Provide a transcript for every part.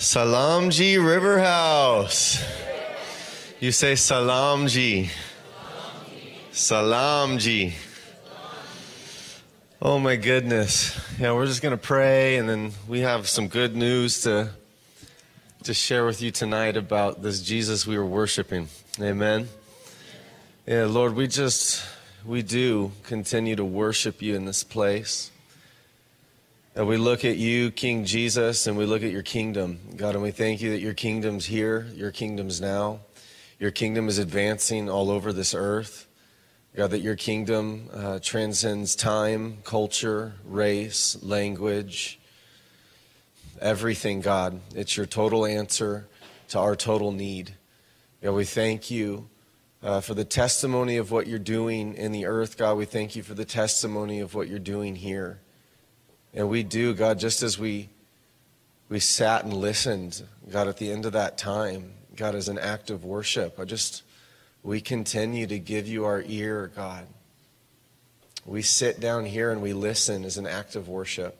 Salamji River House. You say Salamji. Salamji. Oh my goodness. Yeah, we're just going to pray and then we have some good news to to share with you tonight about this Jesus we were worshiping. Amen. Yeah, Lord, we just we do continue to worship you in this place. And we look at you, King Jesus, and we look at your kingdom, God, and we thank you that your kingdom's here, your kingdom's now. Your kingdom is advancing all over this earth. God, that your kingdom uh, transcends time, culture, race, language, everything, God. It's your total answer to our total need. God, we thank you uh, for the testimony of what you're doing in the earth, God. We thank you for the testimony of what you're doing here. And we do, God, just as we, we sat and listened, God, at the end of that time, God, as an act of worship, I just, we continue to give you our ear, God. We sit down here and we listen as an act of worship.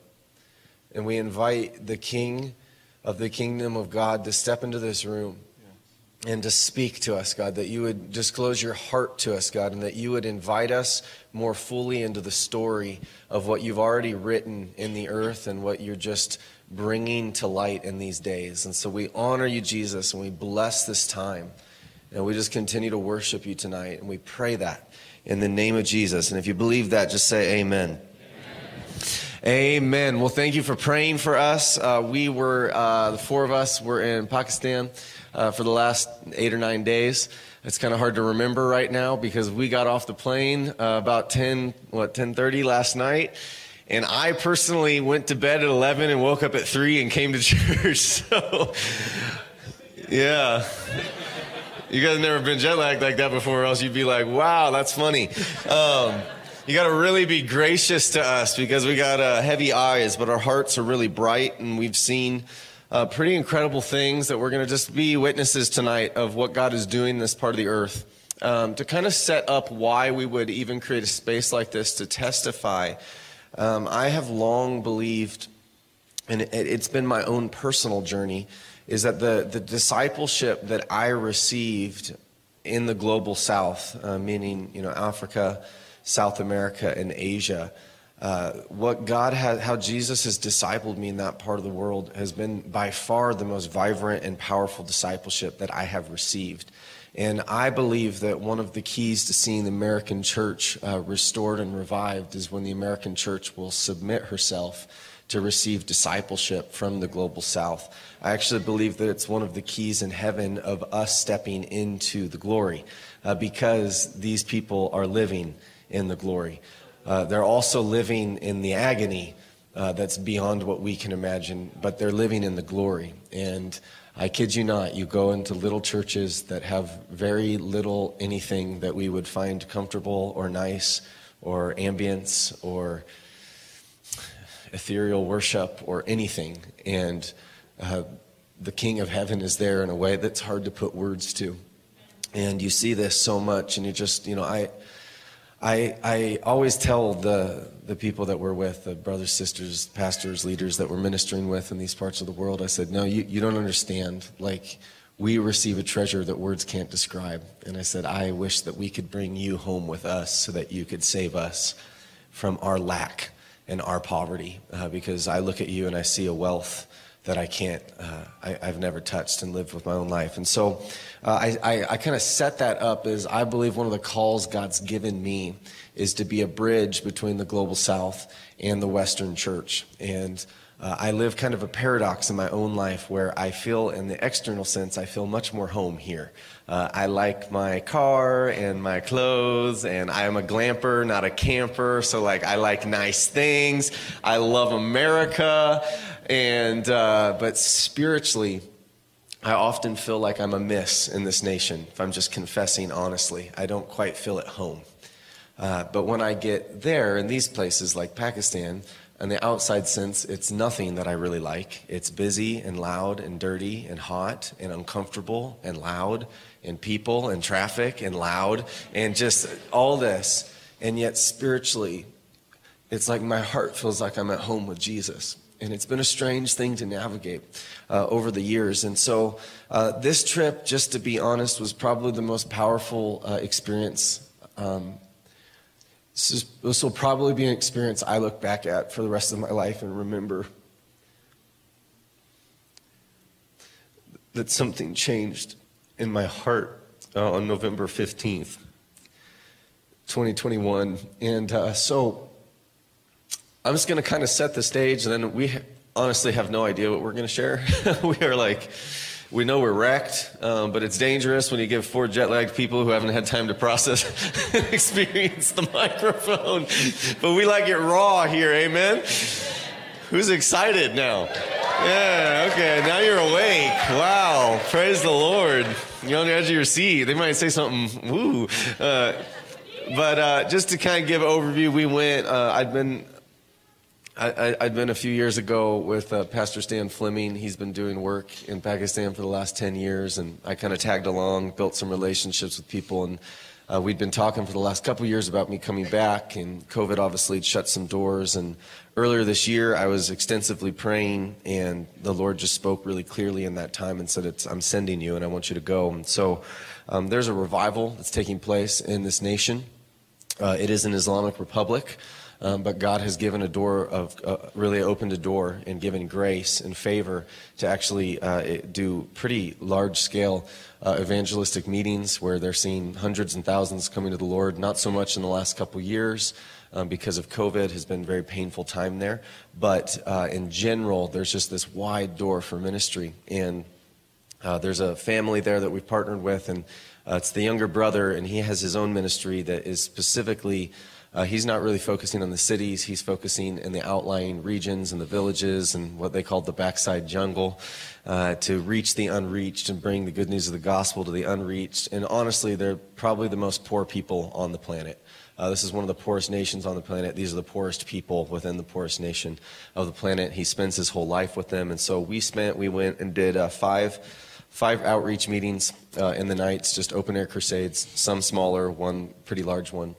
And we invite the King of the kingdom of God to step into this room and to speak to us, God, that you would disclose your heart to us, God, and that you would invite us more fully into the story of what you've already written in the earth and what you're just bringing to light in these days. And so we honor you, Jesus, and we bless this time. And we just continue to worship you tonight. And we pray that in the name of Jesus. And if you believe that, just say amen. Amen. Well, thank you for praying for us. Uh, we were, uh, the four of us were in Pakistan uh, for the last eight or nine days. It's kind of hard to remember right now because we got off the plane uh, about 10, what, 10.30 last night. And I personally went to bed at 11 and woke up at 3 and came to church. So, yeah. You guys never been jet lagged like that before, or else you'd be like, wow, that's funny. Um, you got to really be gracious to us because we got uh, heavy eyes, but our hearts are really bright, and we've seen uh, pretty incredible things that we're going to just be witnesses tonight of what God is doing in this part of the earth. Um, to kind of set up why we would even create a space like this to testify, um, I have long believed, and it, it's been my own personal journey, is that the, the discipleship that I received in the global south, uh, meaning you know Africa, South America, and Asia, uh, what God has, how Jesus has discipled me in that part of the world has been by far the most vibrant and powerful discipleship that I have received. And I believe that one of the keys to seeing the American church uh, restored and revived is when the American church will submit herself to receive discipleship from the global south. I actually believe that it's one of the keys in heaven of us stepping into the glory uh, because these people are living in the glory. Uh, they're also living in the agony uh, that's beyond what we can imagine, but they're living in the glory. And I kid you not, you go into little churches that have very little anything that we would find comfortable or nice or ambience or ethereal worship or anything. And uh, the King of Heaven is there in a way that's hard to put words to. And you see this so much, and you just, you know, I. I, I always tell the, the people that we're with, the brothers, sisters, pastors, leaders that we're ministering with in these parts of the world, I said, no, you, you don't understand. Like, we receive a treasure that words can't describe. And I said, I wish that we could bring you home with us so that you could save us from our lack and our poverty. Uh, because I look at you and I see a wealth that I can't, uh, I, have never touched and lived with my own life. And so uh, I, I, I kind of set that up as I believe one of the calls God's given me is to be a bridge between the global south and the Western church. And uh, I live kind of a paradox in my own life where I feel, in the external sense, I feel much more home here. Uh, I like my car and my clothes, and I am a glamper, not a camper. So, like, I like nice things. I love America, and uh, but spiritually, I often feel like I'm a miss in this nation. If I'm just confessing honestly, I don't quite feel at home. Uh, but when I get there in these places like Pakistan, on the outside sense, it's nothing that I really like. It's busy and loud and dirty and hot and uncomfortable and loud and people and traffic and loud and just all this. And yet, spiritually, it's like my heart feels like I'm at home with Jesus. And it's been a strange thing to navigate uh, over the years. And so, uh, this trip, just to be honest, was probably the most powerful uh, experience. Um, this, is, this will probably be an experience I look back at for the rest of my life and remember that something changed in my heart uh, on November 15th, 2021. And uh, so I'm just going to kind of set the stage, and then we honestly have no idea what we're going to share. we are like, we know we're wrecked, um, but it's dangerous when you give four jet lagged people who haven't had time to process experience the microphone. But we like it raw here, amen? Who's excited now? Yeah, okay, now you're awake. Wow, praise the Lord. You're on the edge of your seat. They might say something, woo. Uh, but uh, just to kind of give an overview, we went, uh, I'd been I, had been a few years ago with uh, Pastor Stan Fleming. He's been doing work in Pakistan for the last 10 years, and I kind of tagged along, built some relationships with people, and uh, we'd been talking for the last couple years about me coming back, and COVID obviously shut some doors. And earlier this year, I was extensively praying, and the Lord just spoke really clearly in that time and said, I'm sending you, and I want you to go. And so um, there's a revival that's taking place in this nation. Uh, it is an Islamic republic. Um, but God has given a door of, uh, really opened a door and given grace and favor to actually uh, do pretty large scale uh, evangelistic meetings where they're seeing hundreds and thousands coming to the Lord. Not so much in the last couple years. Um, because of COVID has been a very painful time there. But uh, in general, there's just this wide door for ministry. And uh, there's a family there that we've partnered with, and uh, it's the younger brother, and he has his own ministry that is specifically uh, he's not really focusing on the cities. He's focusing in the outlying regions and the villages and what they call the backside jungle uh, to reach the unreached and bring the good news of the gospel to the unreached. And honestly, they're probably the most poor people on the planet. Uh, this is one of the poorest nations on the planet. These are the poorest people within the poorest nation of the planet. He spends his whole life with them. And so we spent, we went and did uh, five five outreach meetings uh, in the nights, just open air crusades, some smaller, one pretty large one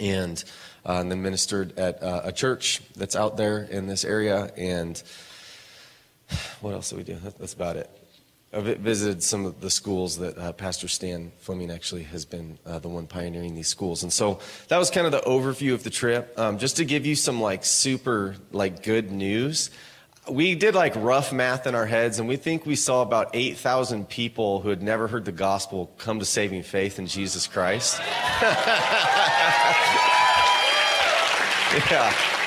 and, uh, and then ministered at uh, a church that's out there in this area. And what else did we do? That's about it. I visited some of the schools that uh, Pastor Stan Fleming actually has been uh, the one pioneering these schools, and so that was kind of the overview of the trip. Um, just to give you some like super like good news, we did like rough math in our heads, and we think we saw about eight thousand people who had never heard the gospel come to saving faith in Jesus Christ. Yeah.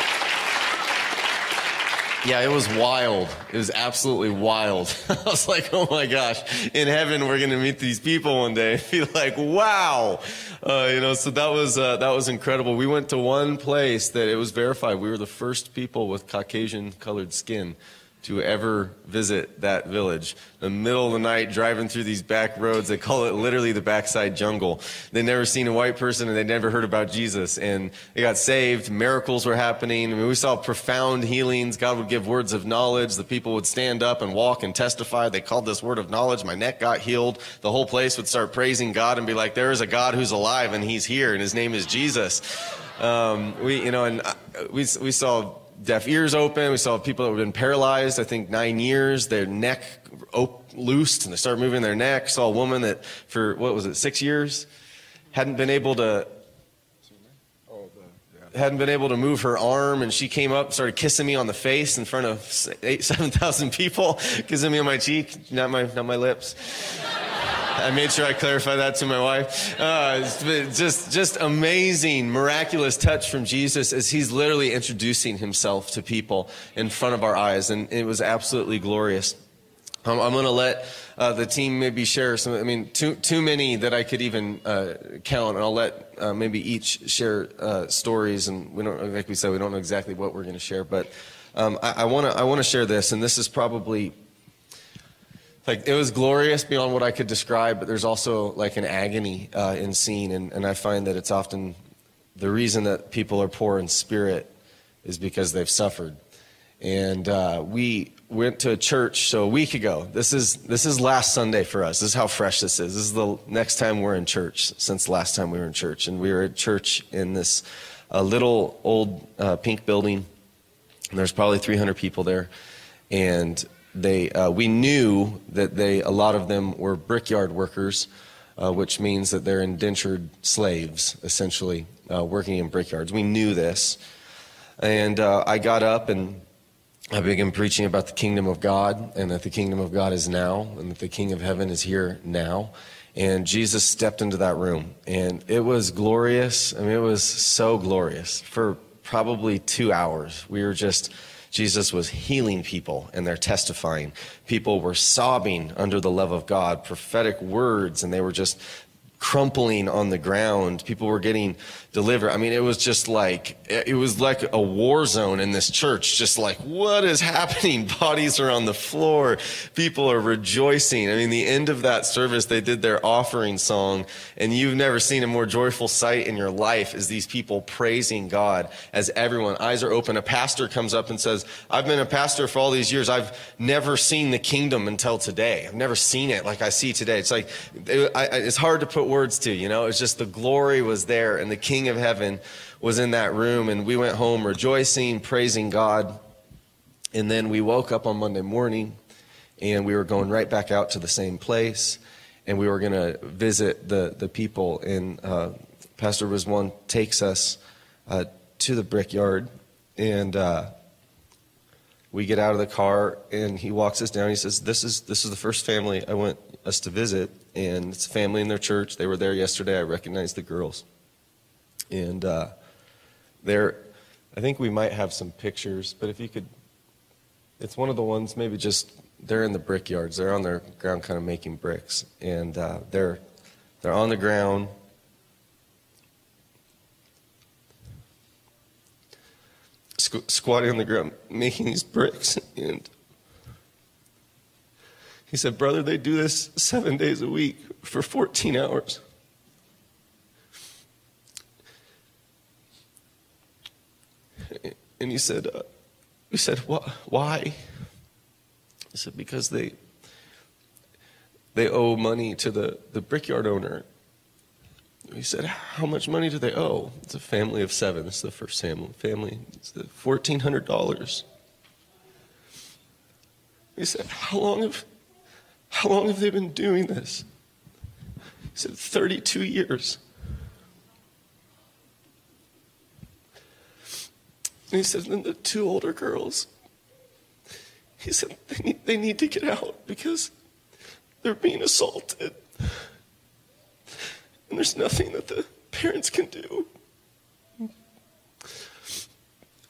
Yeah, it was wild. It was absolutely wild. I was like, oh my gosh, in heaven we're going to meet these people one day and be like, wow. Uh, you know, so that was, uh, that was incredible. We went to one place that it was verified. We were the first people with Caucasian colored skin to ever visit that village. The middle of the night, driving through these back roads, they call it literally the backside jungle. They'd never seen a white person and they'd never heard about Jesus. And they got saved. Miracles were happening. I mean, we saw profound healings. God would give words of knowledge. The people would stand up and walk and testify. They called this word of knowledge. My neck got healed. The whole place would start praising God and be like, there is a God who's alive and he's here and his name is Jesus. Um, we, you know, and uh, we, we saw deaf ears open. We saw people that had been paralyzed, I think nine years, their neck op- loosed and they started moving their neck. Saw a woman that for, what was it, six years? Hadn't been able to, hadn't been able to move her arm and she came up started kissing me on the face in front of eight, 7,000 people, kissing me on my cheek, not my, not my lips. I made sure I clarified that to my wife. Uh, just, just amazing, miraculous touch from Jesus as he's literally introducing himself to people in front of our eyes. And it was absolutely glorious. I'm, I'm going to let uh, the team maybe share some. I mean, too too many that I could even uh, count, and I'll let uh, maybe each share uh, stories. And we don't, like we said, we don't know exactly what we're going to share, but um, I want to I want to share this, and this is probably like it was glorious beyond what I could describe, but there's also like an agony uh, in seeing, and, and I find that it's often the reason that people are poor in spirit is because they've suffered. And uh, we went to a church so a week ago. This is this is last Sunday for us. This is how fresh this is. This is the next time we're in church since last time we were in church, and we were at church in this uh, little old uh, pink building And there's probably 300 people there. And they, uh, we knew that they, a lot of them were brickyard workers, uh, which means that they're indentured slaves, essentially, uh, working in brickyards. We knew this. And uh, I got up and I began preaching about the kingdom of God and that the kingdom of God is now and that the king of heaven is here now. And Jesus stepped into that room and it was glorious. I mean, it was so glorious for probably two hours. We were just, Jesus was healing people and they're testifying. People were sobbing under the love of God, prophetic words, and they were just crumpling on the ground. People were getting delivered. I mean, it was just like, it was like a war zone in this church. Just like, what is happening? Bodies are on the floor. People are rejoicing. I mean, the end of that service, they did their offering song and you've never seen a more joyful sight in your life as these people praising God as everyone eyes are open. A pastor comes up and says, I've been a pastor for all these years. I've never seen the kingdom until today. I've never seen it like I see today. It's like, it, I, it's hard to put words to, you know, it's just the glory was there and the King of heaven was in that room. And we went home rejoicing, praising God. And then we woke up on Monday morning and we were going right back out to the same place. And we were going to visit the, the people. And uh, Pastor Rizwan takes us uh, to the brickyard. And uh, we get out of the car and he walks us down. He says, This is, this is the first family I want us to visit and it's a family in their church. They were there yesterday. I recognized the girls. And uh, there, I think we might have some pictures, but if you could, it's one of the ones maybe just they're in the brickyards. They're on their ground, kind of making bricks, and uh, they're they're on the ground. squatting on the ground making these bricks and he said, Brother, they do this seven days a week for 14 hours. And he said, uh, We said, Why? He said, Because they, they owe money to the, the brickyard owner. He said, How much money do they owe? It's a family of seven. It's the first family. It's the $1,400. He said, How long have how long have they been doing this? He said, 32 years. And he said, then the two older girls, he said, they need, they need to get out because they're being assaulted. And there's nothing that the parents can do.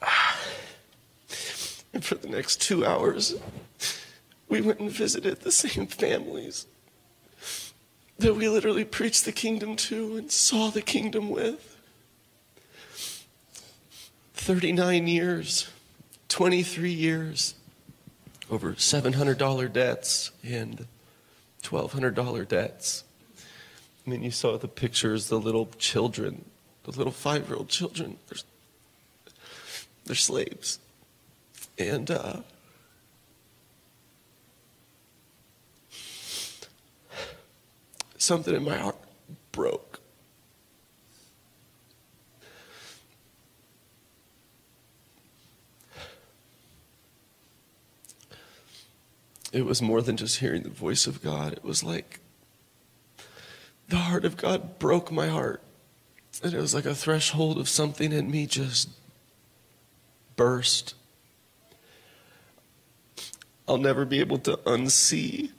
And for the next two hours, we went and visited the same families that we literally preached the kingdom to and saw the kingdom with. 39 years, 23 years, over $700 debts and $1,200 debts. I mean, you saw the pictures, the little children, the little five year old children, they're, they're slaves. And uh, something in my heart broke. It was more than just hearing the voice of God. It was like the heart of God broke my heart. And it was like a threshold of something in me just burst. I'll never be able to unsee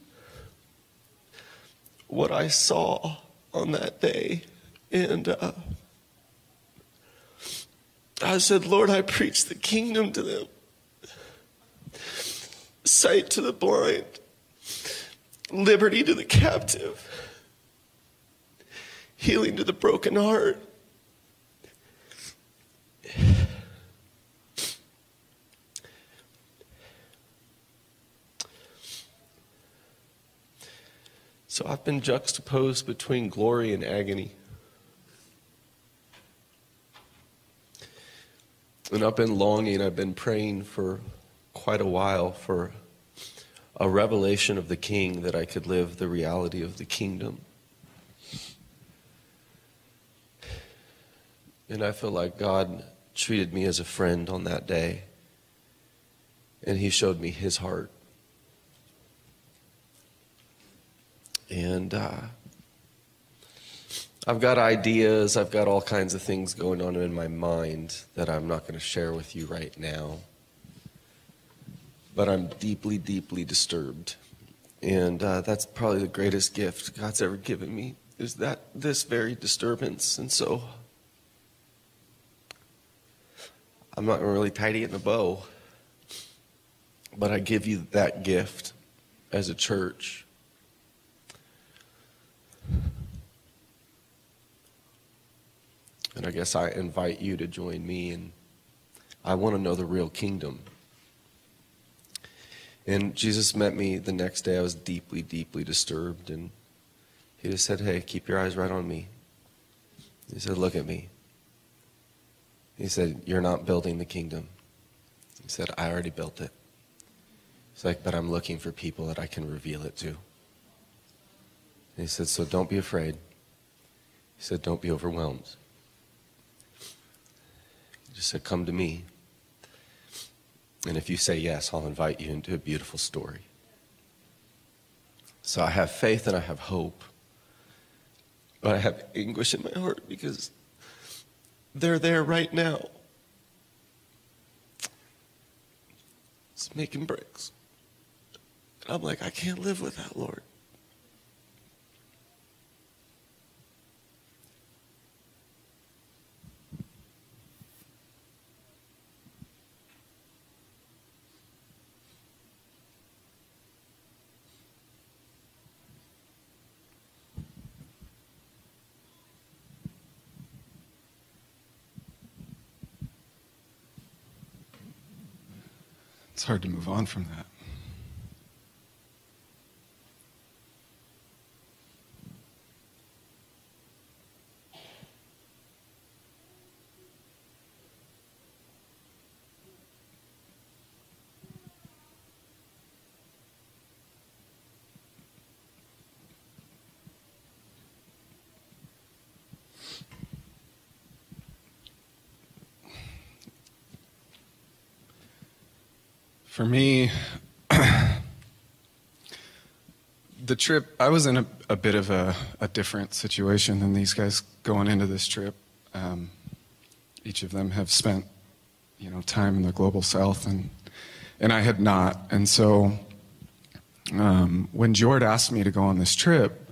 what I saw on that day. And uh, I said, Lord, I preach the kingdom to them, sight to the blind, liberty to the captive, healing to the broken heart. So I've been juxtaposed between glory and agony. And I've been longing, I've been praying for quite a while for a revelation of the King that I could live the reality of the kingdom. And I feel like God treated me as a friend on that day. and he showed me his heart. And uh, I've got ideas, I've got all kinds of things going on in my mind that I'm not going to share with you right now. But I'm deeply, deeply disturbed. And uh, that's probably the greatest gift God's ever given me is that this very disturbance. And so I'm not really tidy in a bow, but I give you that gift as a church. And I guess I invite you to join me, and I want to know the real kingdom. And Jesus met me the next day. I was deeply, deeply disturbed, and he just said, Hey, keep your eyes right on me. He said, Look at me. He said, You're not building the kingdom. He said, I already built it. He's like, But I'm looking for people that I can reveal it to. And he said, So don't be afraid. He said, Don't be overwhelmed. He just said, Come to me. And if you say yes, I'll invite you into a beautiful story. So I have faith and I have hope. But I have anguish in my heart because they're there right now. It's making bricks. And I'm like, I can't live without Lord. It's hard to move on from that. For me, the trip, I was in a, a bit of a, a, different situation than these guys going into this trip. Um, each of them have spent, you know, time in the global south, and and I had not. And so, um, when Jord asked me to go on this trip,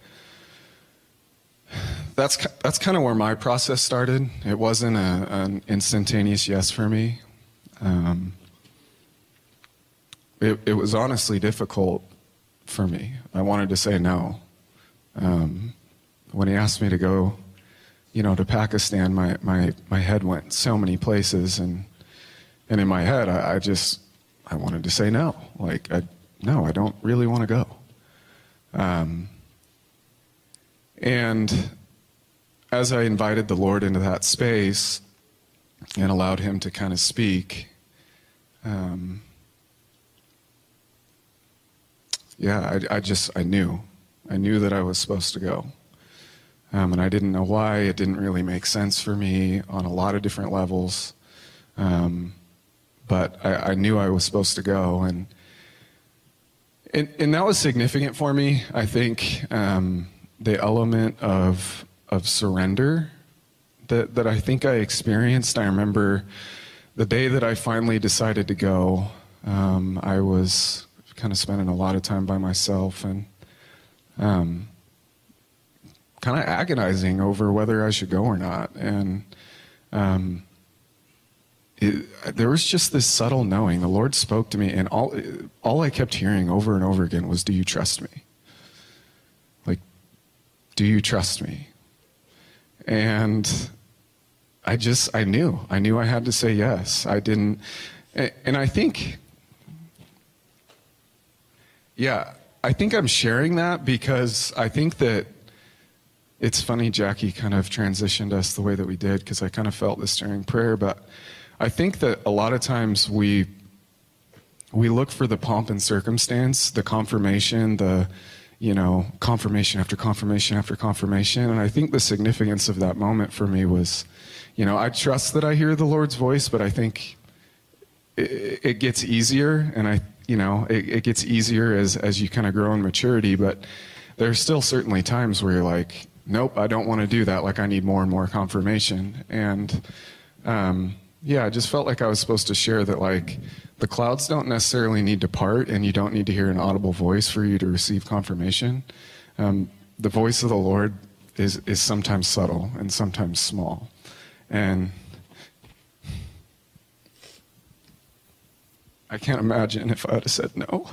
that's that's kind of where my process started. It wasn't a, an instantaneous yes for me. Um, it, it was honestly difficult for me. I wanted to say no. Um, when he asked me to go, you know, to Pakistan, my, my, my head went so many places, and and in my head, I, I just I wanted to say no. Like, I, no, I don't really want to go. Um, and as I invited the Lord into that space and allowed Him to kind of speak, um, yeah, I, I just, I knew. I knew that I was supposed to go. Um, and I didn't know why. It didn't really make sense for me on a lot of different levels. Um, but I, I, knew I was supposed to go. And, and, and that was significant for me. I think um, the element of, of surrender that, that I think I experienced, I remember the day that I finally decided to go, um, I was kind of spending a lot of time by myself and um, kind of agonizing over whether I should go or not. And um, it, there was just this subtle knowing. The Lord spoke to me, and all all I kept hearing over and over again was, "Do you trust me? Like, do you trust me?" And I just I knew I knew I had to say yes. I didn't, and I think yeah, I think I'm sharing that because I think that it's funny Jackie kind of transitioned us the way that we did because I kind of felt this during prayer, but I think that a lot of times we we look for the pomp and circumstance, the confirmation, the you know, confirmation after confirmation after confirmation, and I think the significance of that moment for me was, you know, I trust that I hear the Lord's voice, but I think it, it gets easier, and I, you know, it, it gets easier as as you kind of grow in maturity. But there's still certainly times where you're like, nope, I don't want to do that. Like I need more and more confirmation, and um, yeah, I just felt like I was supposed to share that like the clouds don't necessarily need to part, and you don't need to hear an audible voice for you to receive confirmation. Um, the voice of the Lord is is sometimes subtle and sometimes small, and I can't imagine if I would have said no.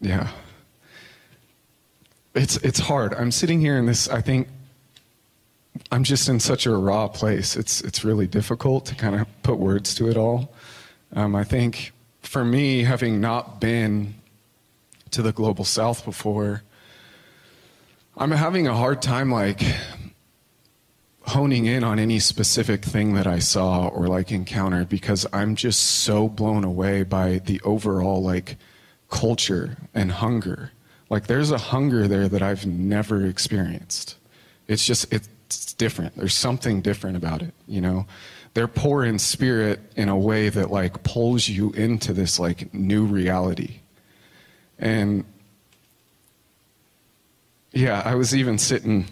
Yeah. It's it's hard. I'm sitting here in this I think I'm just in such a raw place. It's it's really difficult to kind of put words to it all. Um, I think for me, having not been to the global south before, I'm having a hard time like honing in on any specific thing that I saw or like encountered because I'm just so blown away by the overall like culture and hunger. Like there's a hunger there that I've never experienced. It's just it's different. There's something different about it, you know. They're poor in spirit in a way that like pulls you into this like new reality. And yeah, I was even sitting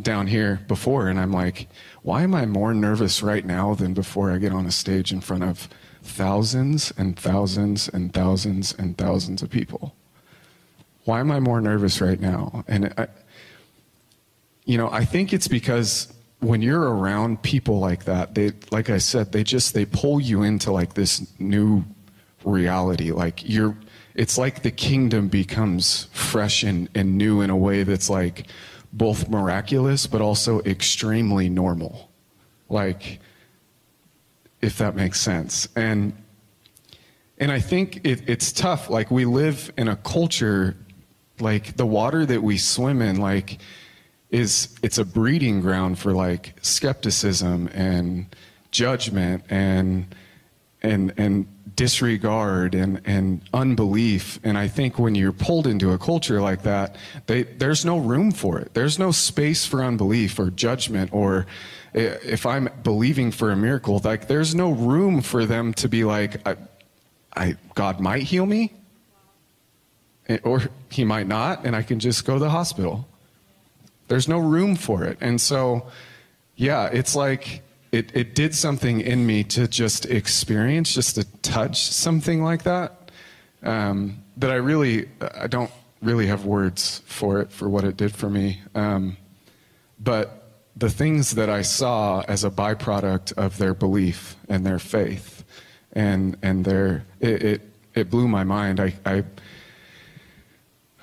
down here before and I'm like, why am I more nervous right now than before I get on a stage in front of thousands and thousands and thousands and thousands of people? Why am I more nervous right now? And I, you know, I think it's because when you're around people like that, they, like I said, they just, they pull you into like this new reality. Like you're, it's like the kingdom becomes fresh and, and new in a way that's like both miraculous, but also extremely normal. Like, if that makes sense. And, and I think it, it's tough. Like we live in a culture, like the water that we swim in, like, is it's a breeding ground for like skepticism and judgment and and and disregard and and unbelief. And i think when you're pulled into a culture like that they, there's no room for it. There's no space for unbelief or judgment or if i'm believing for a miracle like there's no room for them to be like i, I god might heal me eh, or he might not and i can just go to the hospital. There's no room for it. And so, yeah, it's like it, it did something in me to just experience, just to touch something like that. Um, that I really, I don't really have words for it, for what it did for me. Um, but the things that I saw as a byproduct of their belief and their faith and, and their, it, it, it blew my mind. I, I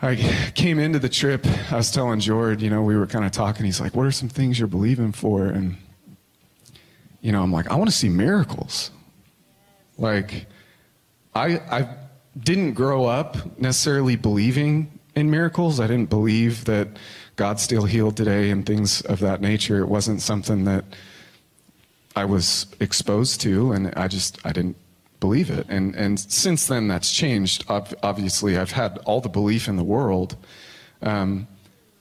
I came into the trip, I was telling Jord, you know, we were kind of talking. He's like, What are some things you're believing for? And, you know, I'm like, I want to see miracles. Like, I, I didn't grow up necessarily believing in miracles. I didn't believe that God still healed today and things of that nature. It wasn't something that I was exposed to, and I just, I didn't believe it. And, and since then, that's changed. Obviously, I've had all the belief in the world. Um,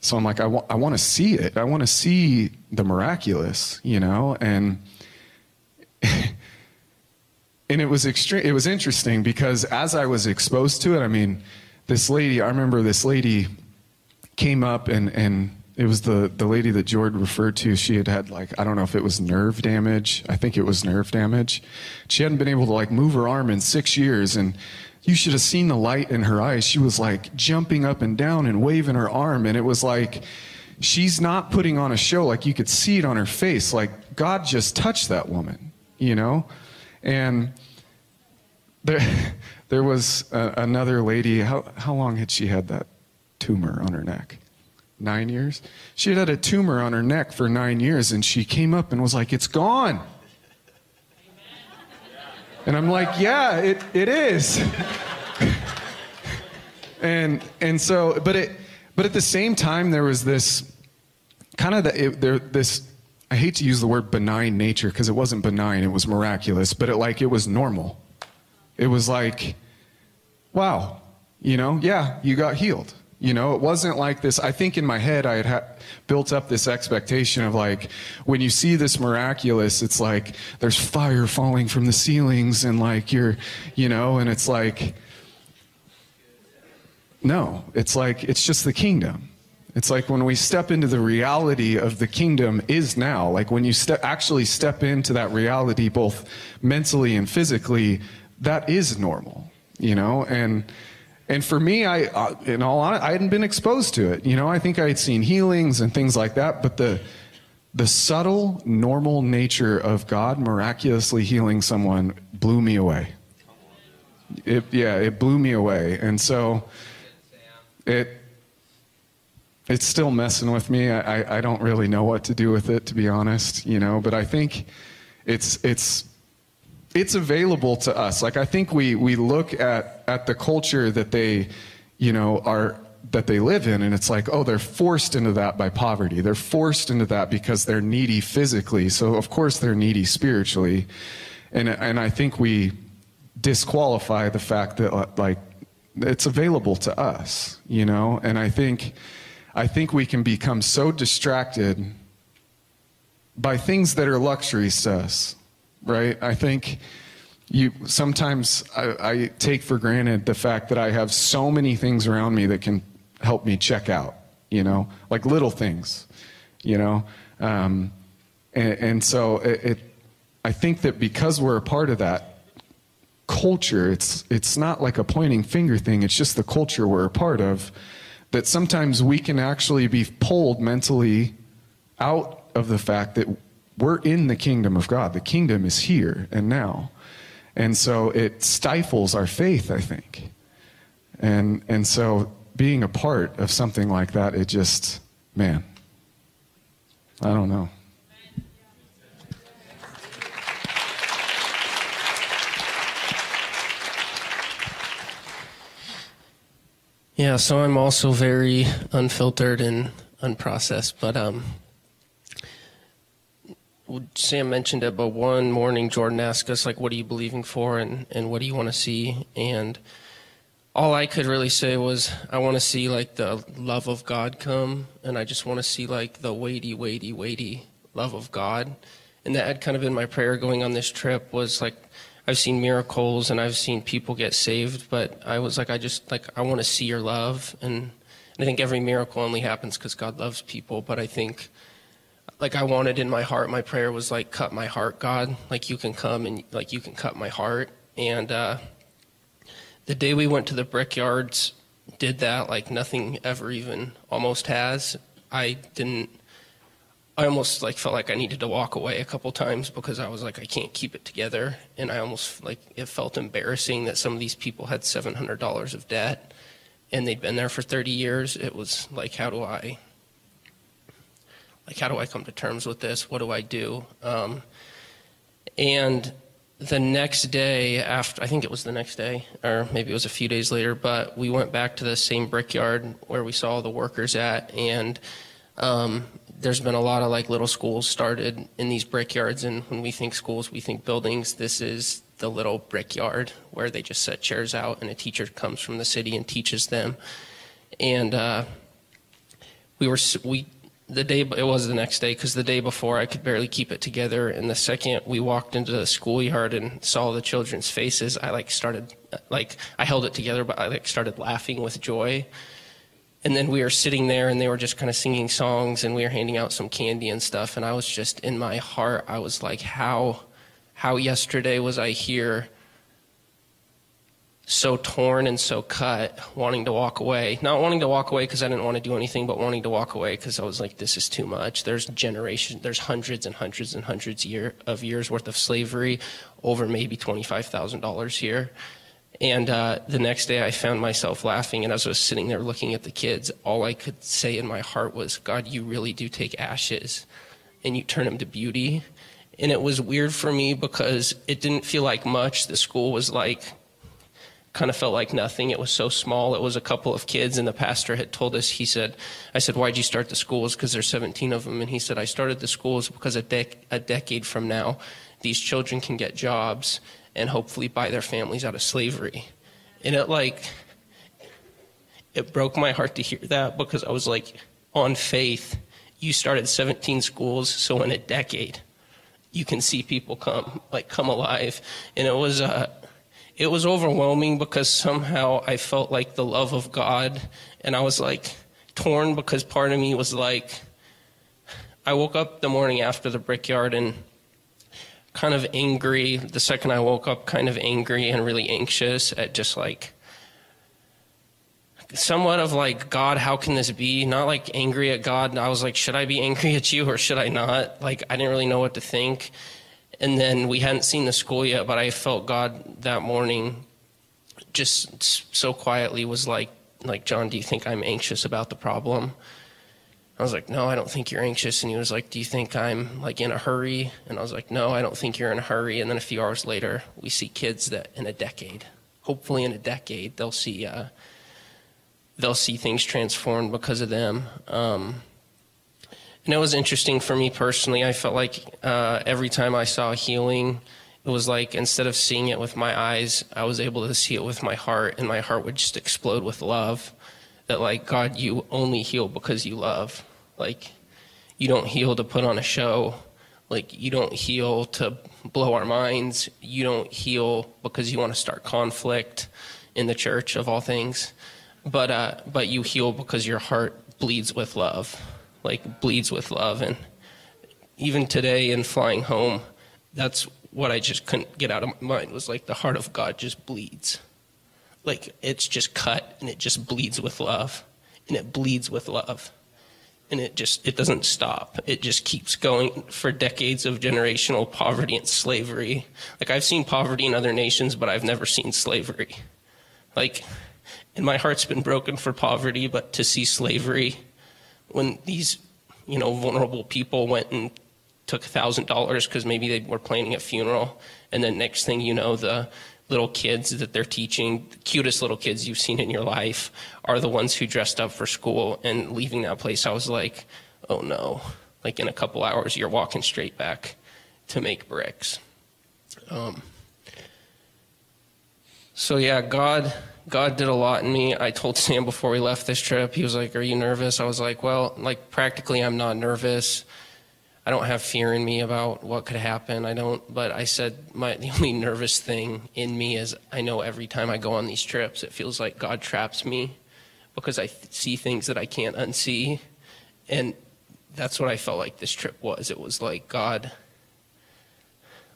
so I'm like, I, wa- I want to see it. I want to see the miraculous, you know? And, and it was extreme. It was interesting because as I was exposed to it, I mean, this lady, I remember this lady came up and, and it was the, the lady that Jord referred to. She had had like, I don't know if it was nerve damage. I think it was nerve damage. She hadn't been able to like move her arm in six years. And you should have seen the light in her eyes. She was like jumping up and down and waving her arm. And it was like, she's not putting on a show. Like you could see it on her face. Like God just touched that woman, you know? And there, there was a, another lady. How, how long had she had that tumor on her neck? nine years. She had had a tumor on her neck for nine years, and she came up and was like, It's gone. And I'm like, Yeah, it, it is. and and so, but it but at the same time, there was this kind of the, it, there this. I hate to use the word benign nature because it wasn't benign; it was miraculous. But it like it was normal. It was like, wow, you know, yeah, you got healed You know, it wasn't like this. I think in my head, I had ha- built up this expectation of like, when you see this miraculous, it's like there's fire falling from the ceilings and like you're, you know, and it's like, no, it's like, it's just the kingdom. It's like when we step into the reality of the kingdom is now. Like when you step, actually step into that reality, both mentally and physically, that is normal, you know? And, and for me, I, uh, in all honesty, I hadn't been exposed to it. You know, I think I had seen healings and things like that, but the, the subtle, normal nature of God miraculously healing someone blew me away. It, yeah, it blew me away. And so it, it's still messing with me. I, I don't really know what to do with it, to be honest, you know, but I think it's, it's, it's available to us. Like I think we we look at at the culture that they, you know, are that they live in and it's like, oh, they're forced into that by poverty. They're forced into that because they're needy physically. So of course they're needy spiritually. And and I think we disqualify the fact that like it's available to us, you know? And I think I think we can become so distracted by things that are luxuries to us right? I think you sometimes I, I, take for granted the fact that I have so many things around me that can help me check out, you know, like little things, you know, um, and, and, so it, it, I think that because we're a part of that culture, it's it's not like a pointing finger thing. It's just the culture we're a part of. That sometimes we can actually be pulled mentally out of the fact that we're in the kingdom of God. The kingdom is here and now. And so it stifles our faith, I think. And and so being a part of something like that, it just man. I don't know. Yeah, so I'm also very unfiltered and unprocessed, but um, Sam mentioned it, but one morning Jordan asked us, like, what are you believing for and, and what do you want to see? And all I could really say was, I want to see, like, the love of God come, and I just want to see, like, the weighty, weighty, weighty love of God. And that had kind of been my prayer going on this trip was, like, I've seen miracles and I've seen people get saved, but I was like, I just, like, I want to see your love. And, and I think every miracle only happens because God loves people, but I think like I wanted in my heart, my prayer was like, cut my heart, God. Like you can come and like you can cut my heart. And uh, the day we went to the brickyards, did that like nothing ever even almost has. I didn't. I almost like felt like I needed to walk away a couple times because I was like I can't keep it together, and I almost like it felt embarrassing that some of these people had seven hundred dollars of debt, and they'd been there for thirty years. It was like, how do I like how do I come to terms with this? What do I do? Um, and the next day after, I think it was the next day, or maybe it was a few days later, but we went back to the same brickyard where we saw the workers at, and um, there's been a lot of like little schools started in these brickyards, and when we think schools, we think buildings. This is the little brickyard where they just set chairs out, and a teacher comes from the city and teaches them. And uh, we were we the day it was the next day because the day before I could barely keep it together and the second we walked into the schoolyard and saw the children's faces I like started like I held it together but I like started laughing with joy and then we were sitting there and they were just kind of singing songs and we were handing out some candy and stuff and I was just in my heart I was like how how yesterday was I here so torn and so cut, wanting to walk away. Not wanting to walk away because I didn't want to do anything, but wanting to walk away because I was like, this is too much. There's generation, there's hundreds and hundreds and hundreds year, of years worth of slavery over maybe $25,000 here. And uh, the next day I found myself laughing, and as I was sitting there looking at the kids, all I could say in my heart was, God, you really do take ashes and you turn them to beauty. And it was weird for me because it didn't feel like much. The school was like, kind of felt like nothing. It was so small. It was a couple of kids, and the pastor had told us, he said, I said, why'd you start the schools? Because there's 17 of them. And he said, I started the schools because a, dec- a decade from now, these children can get jobs and hopefully buy their families out of slavery. And it like, it broke my heart to hear that because I was like, on faith, you started 17 schools, so in a decade, you can see people come like come alive, and it was uh, it was overwhelming because somehow I felt like the love of God, and I was like torn because part of me was like, I woke up the morning after the brickyard and kind of angry. The second I woke up, kind of angry and really anxious at just like somewhat of like, God, how can this be? Not like angry at God. I was like, should I be angry at you or should I not? Like, I didn't really know what to think. And then we hadn't seen the school yet, but I felt God that morning just so quietly was like, like, John, do you think I'm anxious about the problem? I was like, no, I don't think you're anxious. And he was like, do you think I'm like in a hurry? And I was like, no, I don't think you're in a hurry. And then a few hours later, we see kids that in a decade, hopefully in a decade, they'll see uh, they'll see things transformed because of them. Um, and it was interesting for me personally. I felt like uh, every time I saw healing, it was like instead of seeing it with my eyes, I was able to see it with my heart, and my heart would just explode with love. That, like, God, you only heal because you love. Like, you don't heal to put on a show. Like, you don't heal to blow our minds. You don't heal because you want to start conflict in the church, of all things but uh, but you heal because your heart bleeds with love, like bleeds with love. And even today in flying home, that's what I just couldn't get out of my mind was like the heart of God just bleeds, like it's just cut and it just bleeds with love, and it bleeds with love. And it just it doesn't stop. It just keeps going for decades of generational poverty and slavery. Like I've seen poverty in other nations, but I've never seen slavery. Like and my heart's been broken for poverty, but to see slavery when these, you know, vulnerable people went and took thousand dollars because maybe they were planning a funeral, and then next thing you know, the little kids that they're teaching, the cutest little kids you've seen in your life, are the ones who dressed up for school. And leaving that place, I was like, oh no! Like in a couple hours, you're walking straight back to make bricks. Um, so yeah, God God did a lot in me. I told Sam before we left this trip, he was like, Are you nervous? I was like, Well, like, practically, I'm not nervous. I don't have fear in me about what could happen. I don't, but I said my the only nervous thing in me is I know every time I go on these trips, it feels like God traps me because I th- see things that I can't unsee, and that's what I felt like this trip was. It was like God,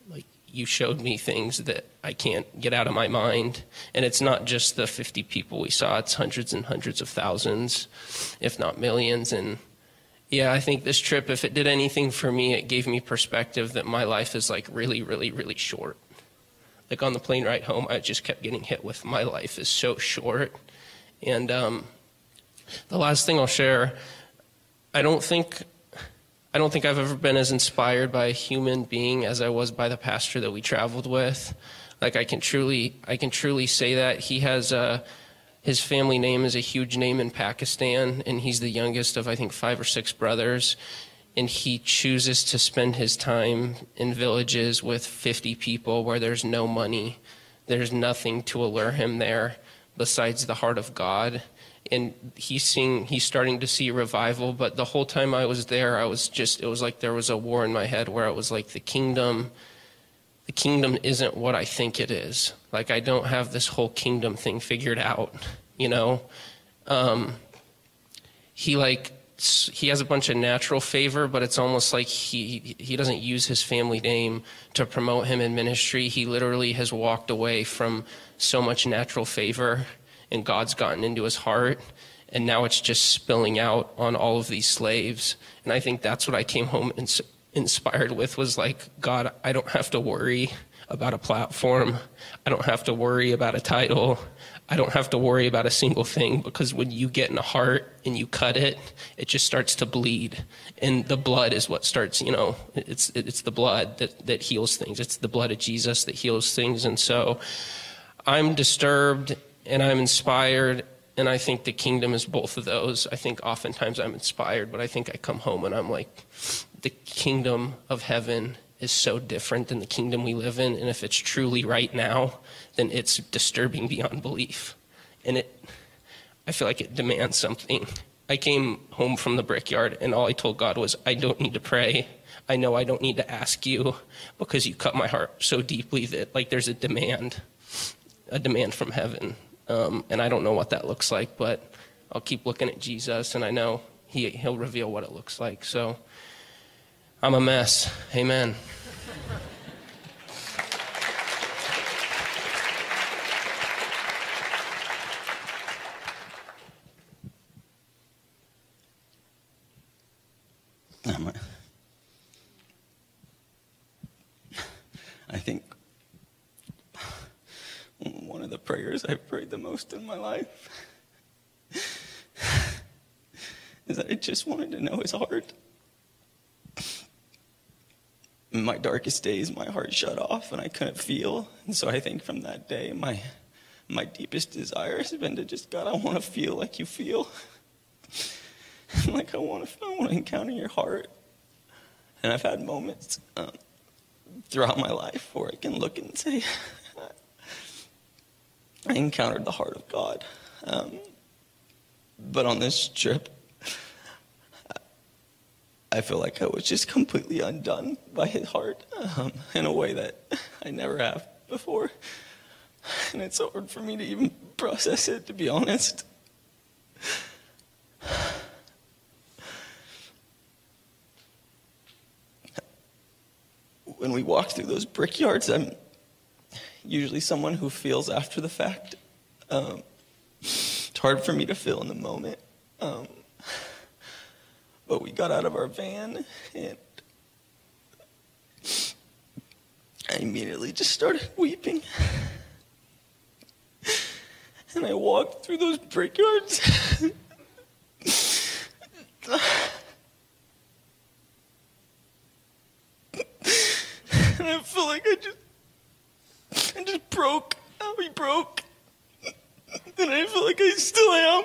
like you showed me things that I can't get out of my mind. And it's not just the 50 people we saw, it's hundreds and hundreds of thousands, if not millions. And yeah, I think this trip, if it did anything for me, it gave me perspective that my life is like really, really, really short. Like on the plane ride home, I just kept getting hit with my life is so short. And um, the last thing I'll share, I don't think I don't think I've ever been as inspired by a human being as I was by the pastor that we traveled with. Like I can truly, I can truly say that he has a, his family name is a huge name in Pakistan, and he's the youngest of I think five or six brothers. And he chooses to spend his time in villages with 50 people where there's no money, there's nothing to allure him there besides the heart of God and he's seeing he's starting to see revival but the whole time i was there i was just it was like there was a war in my head where it was like the kingdom the kingdom isn't what i think it is. Like i don't have this whole kingdom thing figured out you know? Um, he like he has a bunch of natural favor but it's almost like he he doesn't use his family name to promote him in ministry. He literally has walked away from so much natural favor and God's gotten into his heart, and now it's just spilling out on all of these slaves. And I think that's what I came home ins- inspired with was like, God, I don't have to worry about a platform. I don't have to worry about a title. I don't have to worry about a single thing because when you get in a heart and you cut it, it just starts to bleed. And the blood is what starts, you know, it's, it's the blood that, that heals things. It's the blood of Jesus that heals things. And so I'm disturbed and I'm inspired, and I think the kingdom is both of those. I think oftentimes I'm inspired, but I think I come home and I'm like, the kingdom of heaven is so different than the kingdom we live in, and if it's truly right now, then it's disturbing beyond belief. And it, I feel like it demands something. I came home from the brickyard, and all I told God was, I don't need to pray. I know I don't need to ask you because you cut my heart so deeply that like there's a demand, a demand from heaven. Um, and I don't know what that looks like, but I'll keep looking at Jesus, and I know he, He'll reveal what it looks like. So I'm a mess. Amen. Um, I think one of the prayers I've prayed the most in my life is that I just wanted to know his heart. In my darkest days, my heart shut off and I couldn't feel. And so I think from that day, my, my deepest desire has been to just, God, I want to feel like you feel. like I want to, I want to encounter your heart. And I've had moments um, throughout my life where I can look and say, I encountered the heart of God. Um, but on this trip, I feel like I was just completely undone by his heart um, in a way that I never have before. And it's hard for me to even process it, to be honest. When we walk through those brickyards, I'm usually someone who feels after the fact. Um, it's hard for me to feel in the moment. Um, but we got out of our van and I immediately just started weeping. And I walked through those brickyards. and I feel like I just I just broke. I broke. And I feel like I still am.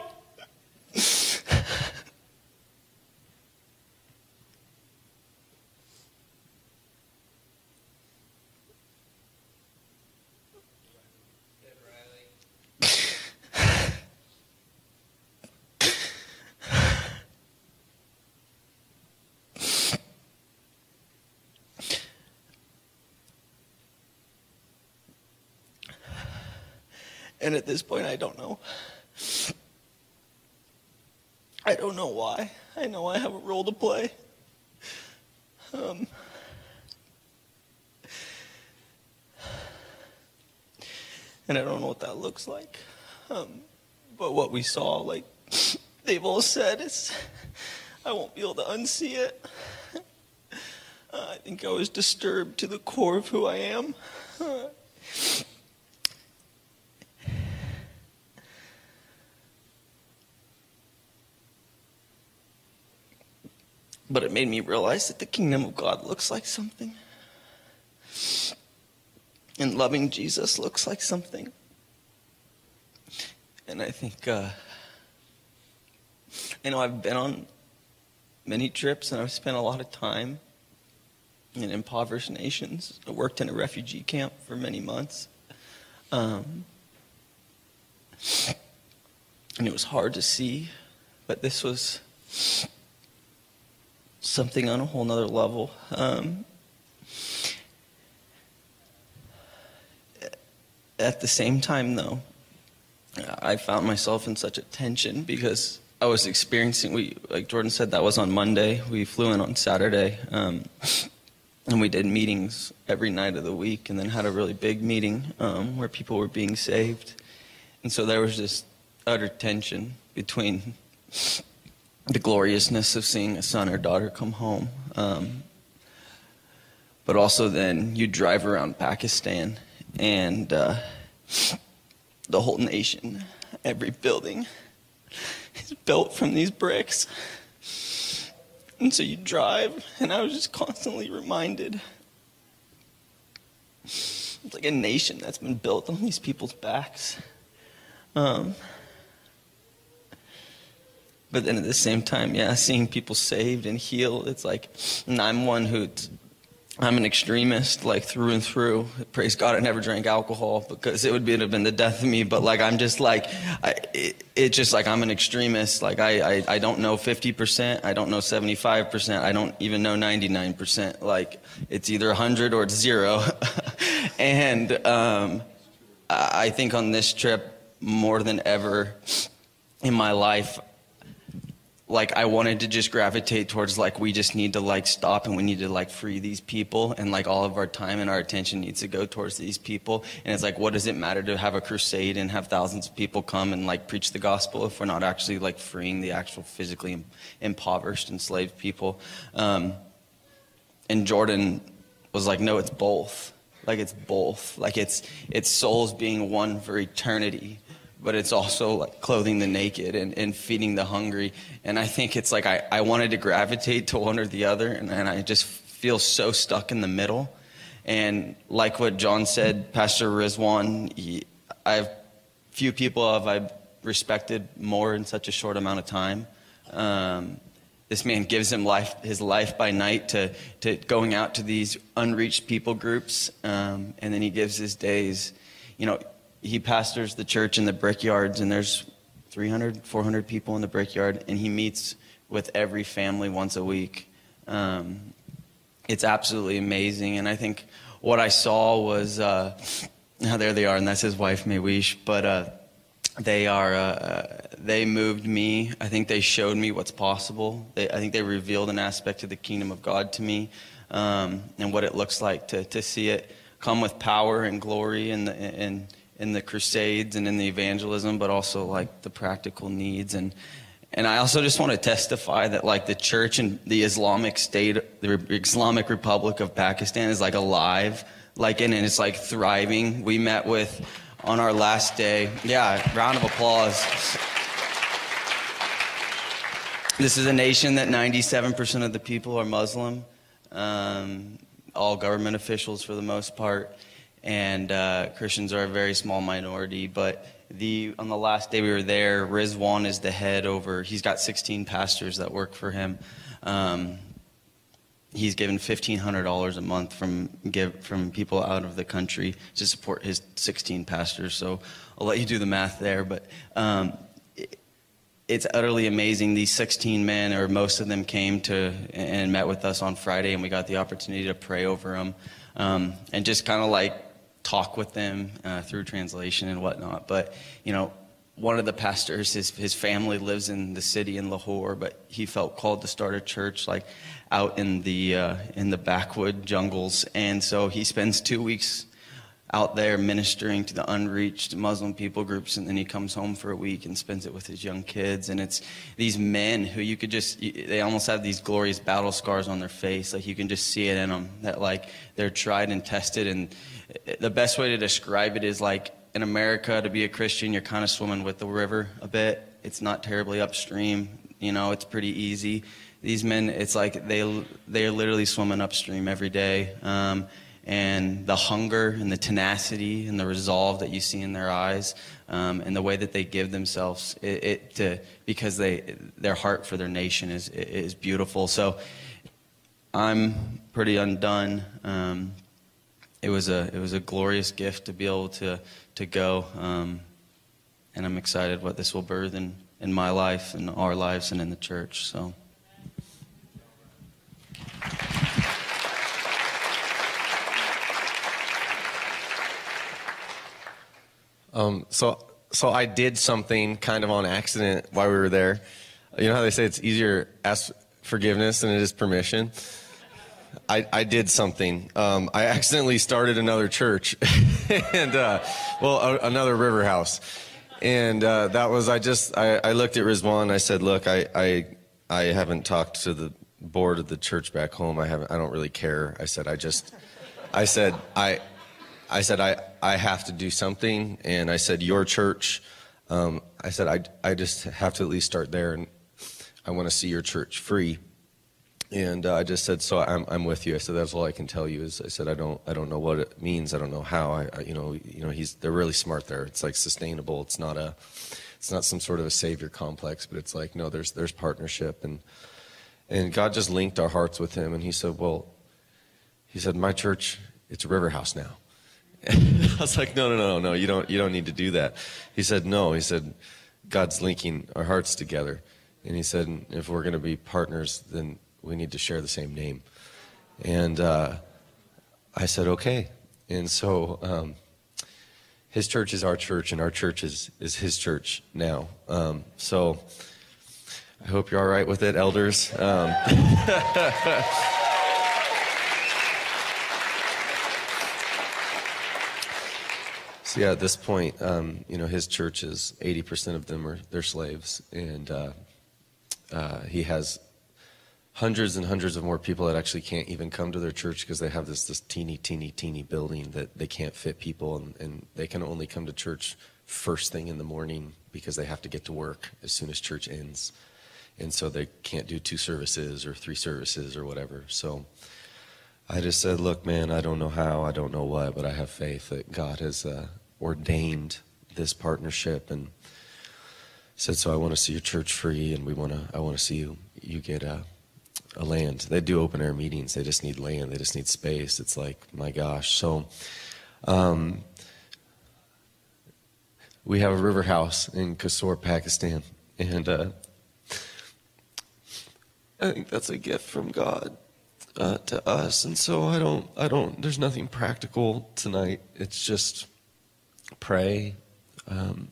And at this point, I don't know. I don't know why. I know I have a role to play. Um, and I don't know what that looks like. Um, but what we saw, like they've all said, is I won't be able to unsee it. Uh, I think I was disturbed to the core of who I am. Uh, But it made me realize that the kingdom of God looks like something. And loving Jesus looks like something. And I think, uh, I know I've been on many trips and I've spent a lot of time in impoverished nations. I worked in a refugee camp for many months. Um, and it was hard to see, but this was something on a whole nother level. Um, at the same time, though, I found myself in such a tension because I was experiencing. We, like Jordan said, that was on Monday. We flew in on Saturday, um, and we did meetings every night of the week, and then had a really big meeting um, where people were being saved, and so there was this utter tension between the gloriousness of seeing a son or daughter come home. Um, but also, then you drive around Pakistan and uh, the whole nation, every building is built from these bricks. And so you drive, and I was just constantly reminded it's like a nation that's been built on these people's backs. Um, but then at the same time, yeah, seeing people saved and healed, it's like, and I'm one who I'm an extremist, like through and through. Praise God, I never drank alcohol because it would be, have been the death of me. But like, I'm just like, I, it, it's just like I'm an extremist. Like, I, I, I don't know 50%, I don't know 75%, I don't even know 99%. Like, it's either 100 or it's zero. and um, I think on this trip, more than ever in my life, like I wanted to just gravitate towards like we just need to like stop and we need to like free these people. And like all of our time and our attention needs to go towards these people. And it's like what does it matter to have a crusade and have thousands of people come and like preach the gospel if we're not actually like freeing the actual physically impoverished enslaved people? Um, and Jordan was like no it's both. Like it's both. Like it's it's souls being won for eternity but it's also like clothing the naked and, and feeding the hungry. And I think it's like I, I wanted to gravitate to one or the other, and, and I just feel so stuck in the middle. And like what John said, Pastor Rizwan, he, I have few people have I respected more in such a short amount of time. Um, this man gives him life, his life by night to, to going out to these unreached people groups, um, and then he gives his days. You know, he pastors the church in the brickyards, and there's 300, 400 people in the brickyard, and he meets with every family once a week. Um, it's absolutely amazing, and I think what I saw was uh, now there they are, and that's his wife Mehwish, but uh, they are uh, uh, they moved me. I think they showed me what's possible. They, I think they revealed an aspect of the kingdom of God to me, um, and what it looks like to to see it come with power and glory and and in the crusades and in the evangelism, but also like the practical needs. And, and I also just want to testify that like the church and the Islamic State, the Islamic Republic of Pakistan is like alive, like and it's like thriving. We met with on our last day. Yeah, round of applause. This is a nation that 97% of the people are Muslim, um, all government officials for the most part and uh, Christians are a very small minority. But the on the last day we were there, Rizwan is the head over. He's got 16 pastors that work for him. Um, he's given $1,500 a month from give from people out of the country to support his 16 pastors. So I'll let you do the math there, but. Um, it's utterly amazing. These 16 men, or most of them, came to and met with us on Friday, and we got the opportunity to pray over them um, and just kind of like talk with them uh, through translation and whatnot. But, you know, one of the pastors, his, his family lives in the city in Lahore, but he felt called to start a church like out in the, uh, in the backwood jungles. And so he spends two weeks out there ministering to the unreached Muslim people groups, and then he comes home for a week and spends it with his young kids. And it's these men who you could just, they almost have these glorious battle scars on their face. Like you can just see it in them that, like, they're tried and tested. And the best way to describe it is like in America, to be a Christian, you're kind of swimming with the river a bit. It's not terribly upstream, you know, it's pretty easy. These men, it's like they, they're literally swimming upstream every day. Um, and the hunger and the tenacity and the resolve that you see in their eyes um, and the way that they give themselves it, it to, because they their heart for their nation is is beautiful so I'm pretty undone um, it was a it was a glorious gift to be able to to go um, and I'm excited what this will birth in in my life and our lives and in the church so Um, so, so I did something kind of on accident while we were there. You know how they say it's easier ask forgiveness than it is permission. I, I did something. Um, I accidentally started another church, and uh, well, a, another river house, and uh, that was I just I, I looked at Rizwan. I said, "Look, I, I I haven't talked to the board of the church back home. I haven't. I don't really care." I said, "I just," I said, "I I said, I, I have to do something. And I said, Your church. Um, I said, I, I just have to at least start there. And I want to see your church free. And uh, I just said, so I'm, I'm with you. I said, that's all I can tell you is I said, I don't, I don't know what it means. I don't know how I, I you know, you know, he's, they're really smart there. It's like sustainable. It's not a, it's not some sort of a savior complex, but it's like, no, there's, there's partnership. And, and God just linked our hearts with him. And he said, well, he said, My church, it's River House now. I was like, no, no, no, no, you don't, you don't need to do that. He said, no. He said, God's linking our hearts together. And he said, if we're going to be partners, then we need to share the same name. And uh, I said, okay. And so um, his church is our church, and our church is, is his church now. Um, so I hope you're all right with it, elders. Um, So yeah, at this point, um, you know, his church is 80% of them are they're slaves, and uh, uh, he has hundreds and hundreds of more people that actually can't even come to their church because they have this this teeny, teeny, teeny building that they can't fit people, and, and they can only come to church first thing in the morning because they have to get to work as soon as church ends, and so they can't do two services or three services or whatever. So. I just said, look, man, I don't know how, I don't know what, but I have faith that God has uh, ordained this partnership and said, so I want to see your church free and we want to, I want to see you, you get a, a land. They do open air meetings. They just need land. They just need space. It's like, my gosh. So, um, we have a river house in Kasur, Pakistan. And, uh, I think that's a gift from God uh, to us. And so I don't, I don't, there's nothing practical tonight. It's just pray. Um,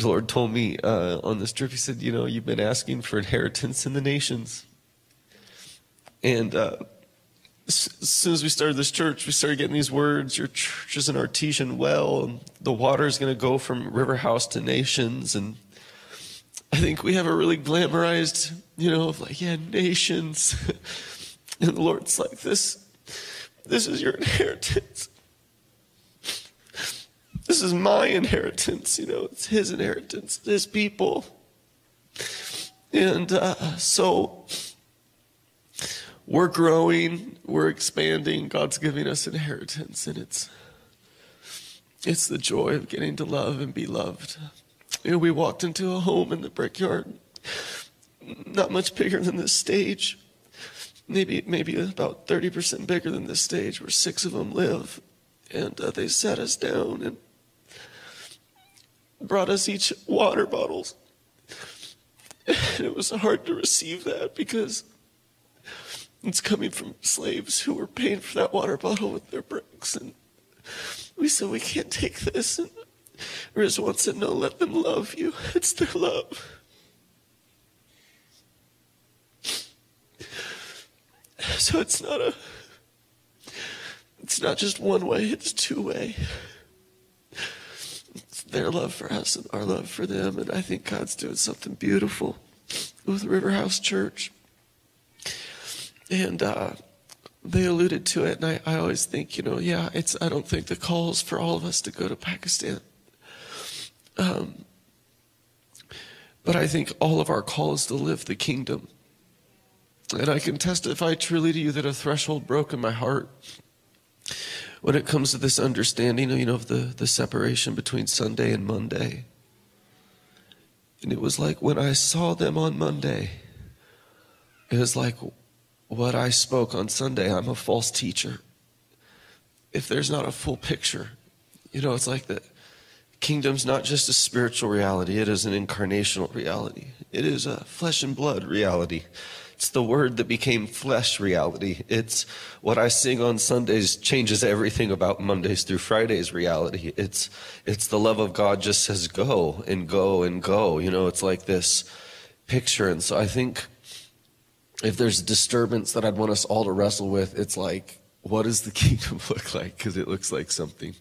the Lord told me uh, on this trip, He said, You know, you've been asking for inheritance in the nations. And uh, as soon as we started this church, we started getting these words Your church is an artesian well, and the water is going to go from river house to nations. And I think we have a really glamorized, you know, of like, yeah, nations. and the Lord's like, this, this is your inheritance. This is my inheritance, you know, it's his inheritance, his people. And uh, so we're growing, we're expanding, God's giving us inheritance, and it's it's the joy of getting to love and be loved. You know, we walked into a home in the brickyard, not much bigger than this stage, maybe maybe about 30% bigger than this stage, where six of them live. And uh, they sat us down and brought us each water bottles. And it was hard to receive that because it's coming from slaves who were paying for that water bottle with their bricks. And we said, we can't take this. And Riz Rizwan said, No, let them love you. It's their love. So it's not a it's not just one way, it's two way. Their love for us and our love for them, and I think God's doing something beautiful with River House Church. And uh, they alluded to it, and I, I always think, you know, yeah, it's I don't think the call is for all of us to go to Pakistan. Um, but I think all of our call is to live the kingdom. And I can testify truly to you that a threshold broke in my heart when it comes to this understanding, you know, of the, the separation between Sunday and Monday. And it was like when I saw them on Monday, it was like what I spoke on Sunday. I'm a false teacher. If there's not a full picture, you know, it's like the kingdom's not just a spiritual reality, it is an incarnational reality. It is a flesh and blood reality. It's the word that became flesh reality. It's what I sing on Sundays changes everything about Mondays through Fridays reality. It's it's the love of God just says go and go and go. You know, it's like this picture. And so I think if there's disturbance that I'd want us all to wrestle with, it's like, what does the kingdom look like? Because it looks like something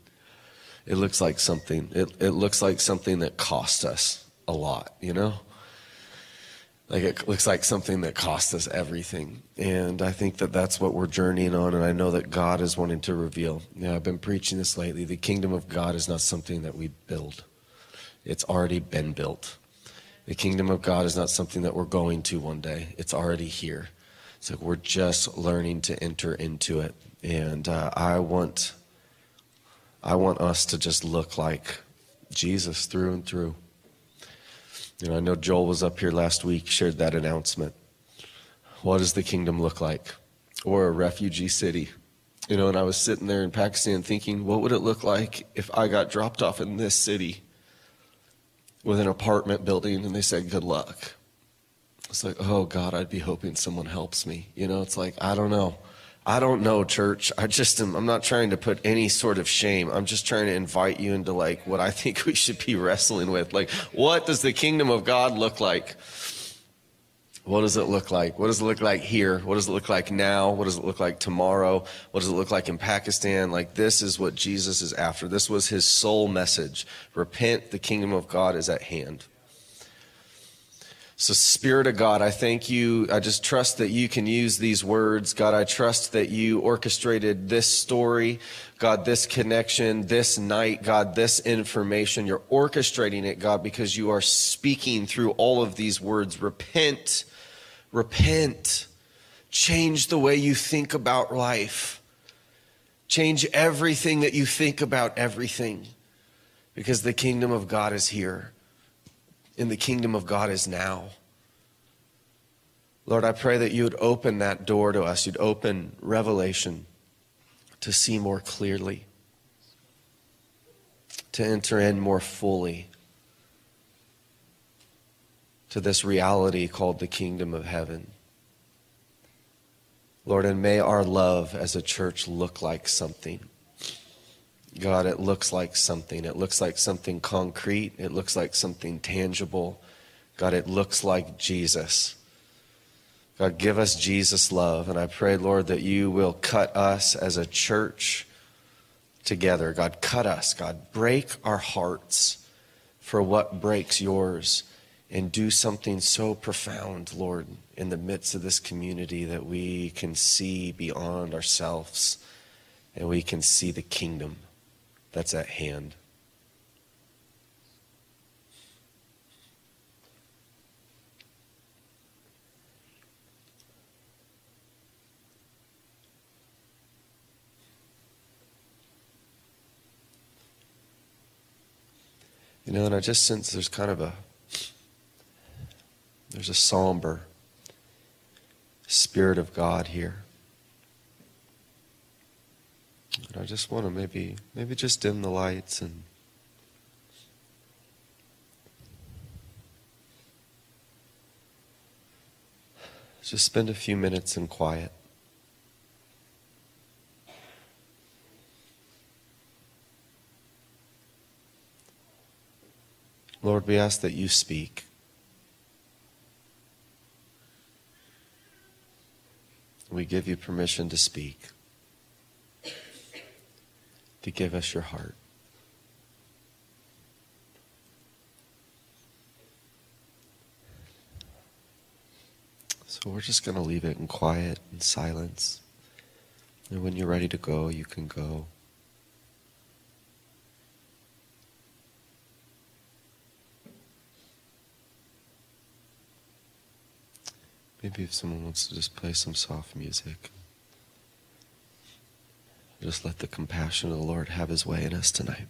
it looks like something. It, it looks like something that cost us a lot, you know? Like it looks like something that cost us everything. And I think that that's what we're journeying on. And I know that God is wanting to reveal. Yeah, I've been preaching this lately. The kingdom of God is not something that we build, it's already been built. The kingdom of God is not something that we're going to one day, it's already here. It's like we're just learning to enter into it. And uh, I want I want us to just look like Jesus through and through. You know, I know Joel was up here last week, shared that announcement. What does the kingdom look like? Or a refugee city? You know, and I was sitting there in Pakistan thinking, what would it look like if I got dropped off in this city with an apartment building and they said, good luck? It's like, oh God, I'd be hoping someone helps me. You know, it's like, I don't know. I don't know, church. I just am, I'm not trying to put any sort of shame. I'm just trying to invite you into like what I think we should be wrestling with. Like, what does the kingdom of God look like? What does it look like? What does it look like here? What does it look like now? What does it look like tomorrow? What does it look like in Pakistan? Like, this is what Jesus is after. This was his sole message. Repent, the kingdom of God is at hand. So, Spirit of God, I thank you. I just trust that you can use these words. God, I trust that you orchestrated this story. God, this connection, this night, God, this information. You're orchestrating it, God, because you are speaking through all of these words. Repent, repent, change the way you think about life, change everything that you think about everything, because the kingdom of God is here and the kingdom of God is now. Lord, I pray that you would open that door to us. You'd open revelation to see more clearly, to enter in more fully to this reality called the kingdom of heaven. Lord, and may our love as a church look like something. God, it looks like something. It looks like something concrete. It looks like something tangible. God, it looks like Jesus. God, give us Jesus' love. And I pray, Lord, that you will cut us as a church together. God, cut us. God, break our hearts for what breaks yours and do something so profound, Lord, in the midst of this community that we can see beyond ourselves and we can see the kingdom that's at hand. You know, and I just sense there's kind of a there's a somber spirit of God here. And I just want to maybe maybe just dim the lights and just spend a few minutes in quiet. Lord, we ask that you speak. We give you permission to speak to give us your heart. So we're just going to leave it in quiet and silence. And when you're ready to go, you can go. Maybe if someone wants to just play some soft music. Just let the compassion of the Lord have his way in us tonight.